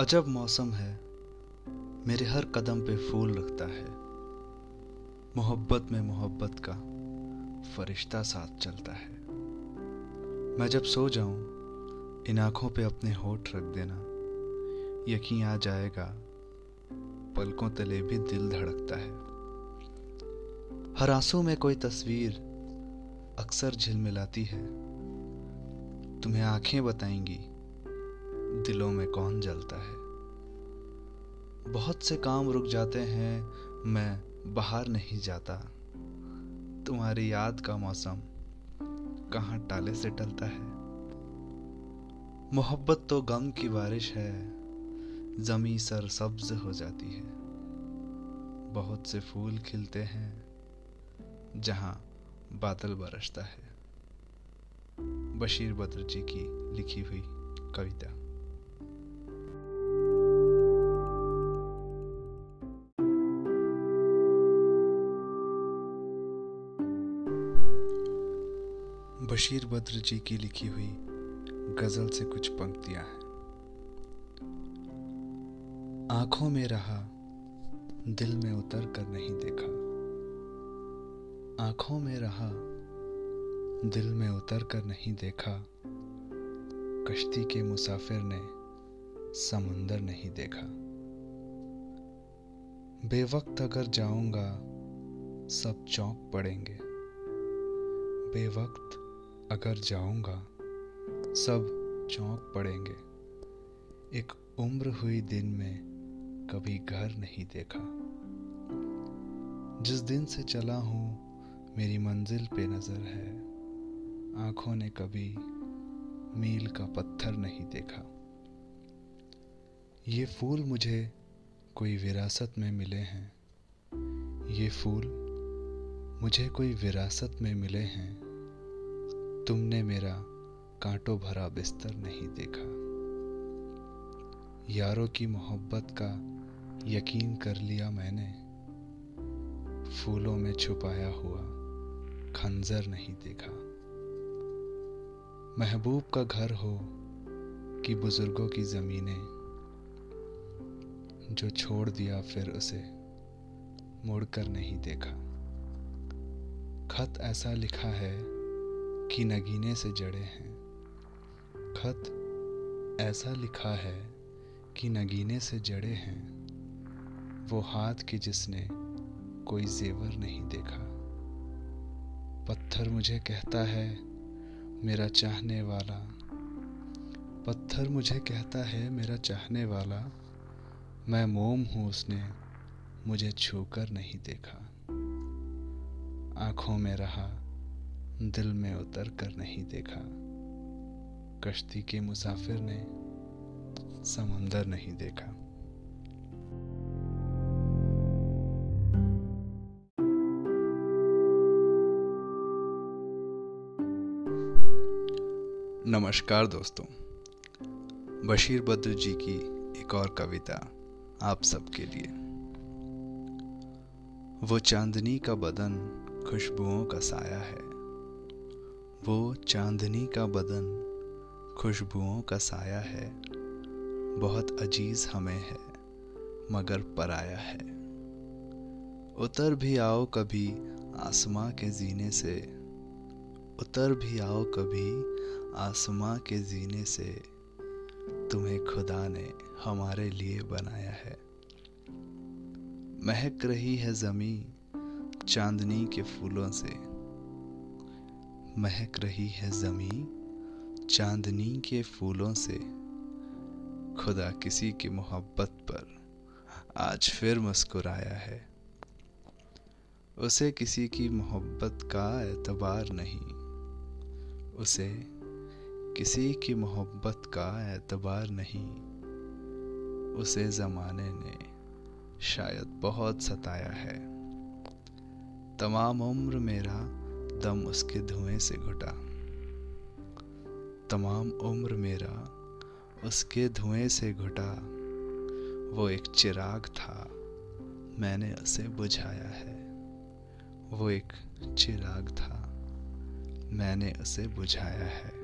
अजब मौसम है। मेरे हर कदम पे फूल रखता है। मोहब्बत में मोहब्बत का फरिश्ता साथ चलता है। मैं जब सो जाऊँ, इन आँखों पे अपने होठ रख देना। यकीन आ जाएगा, पलकों तले भी दिल धड़कता है। हर आँसू में कोई तस्वीर अक्सर झिलमिलाती है। तुम्हें आँखें बताएँगी दिलों में कौन जलता है? बहुत से काम रुक जाते हैं, मैं बाहर नहीं जाता। तुम्हारी याद का मौसम कहाँ टाले से टलता है? मोहब्बत तो गम की बारिश है, जमी सर सब्ज हो जाती है। बहुत से फूल खिलते हैं, जहाँ बादल बरसता है। बशीर बद्र जी की लिखी हुई कविता। बशीर बद्र जी की लिखी हुई गज़ल से कुछ पंक्तियाँ हैं। आँखों में रहा, दिल में उतर कर नहीं देखा। आँखों में रहा, दिल में उतर कर नहीं देखा। कश्ती के मुसाफिर ने समुंदर नहीं देखा। बेवक्त अगर जाऊँगा, सब चौंक पड़ेंगे। बेवक्त अगर जाऊँगा, सब चौंक पड़ेंगे। एक उम्र हुई दिन में कभी घर नहीं देखा। जिस दिन से चला हूँ, मेरी मंजिल पे नज़र है। आँखों ने कभी मील का पत्थर नहीं देखा। ये फूल मुझे कोई विरासत में मिले हैं। ये फूल मुझे कोई विरासत में मिले हैं। तुमने मेरा कांटों भरा बिस्तर नहीं देखा। यारों की मोहब्बत का यकीन कर लिया मैंने। फूलों में छुपाया हुआ खंजर नहीं देखा। महबूब का घर हो कि बुज़ुर्गों की जमीने, जो छोड़ दिया फिर उसे मुड़कर नहीं देखा। खत ऐसा लिखा है की नगीने से जड़े हैं। खत ऐसा लिखा है कि नगीने से जड़े हैं। वो हाथ के जिसने कोई जेवर नहीं देखा। पत्थर मुझे कहता है, मेरा चाहने वाला। पत्थर मुझे कहता है, मेरा चाहने वाला। मैं मोम हूँ, उसने मुझे छूकर नहीं देखा। आँखों में रहा दिल में उतर कर नहीं देखा। कश्ती के मुसाफिर ने समंदर नहीं देखा। नमस्कार दोस्तों, बशीर बद्र जी की एक और कविता आप सबके लिए। वो चांदनी का बदन खुशबुओं का साया है। वो चांदनी का बदन खुशबुओं का साया है। बहुत अज़ीज़ हमें है, मगर पराया है। उतर भी आओ कभी आसमां के जीने से, उतर भी आओ कभी आसमां के जीने से, तुम्हें खुदा ने हमारे लिए बनाया है। महक रही है जमी चांदनी के फूलों से महक रही है जमी चांदनी के फूलों से। खुदा किसी की मोहब्बत पर आज फिर मुस्कुराया है। उसे किसी की मोहब्बत का एतबार नहीं। उसे किसी की मोहब्बत का एतबार नहीं। उसे जमाने ने शायद बहुत सताया है। तमाम उम्र मेरा दम उसके धुएँ से घुटा। तमाम उम्र मेरा उसके धुएँ से घुटा। वो एक चिराग था, मैंने उसे बुझाया है। वो एक चिराग था, मैंने उसे बुझाया है।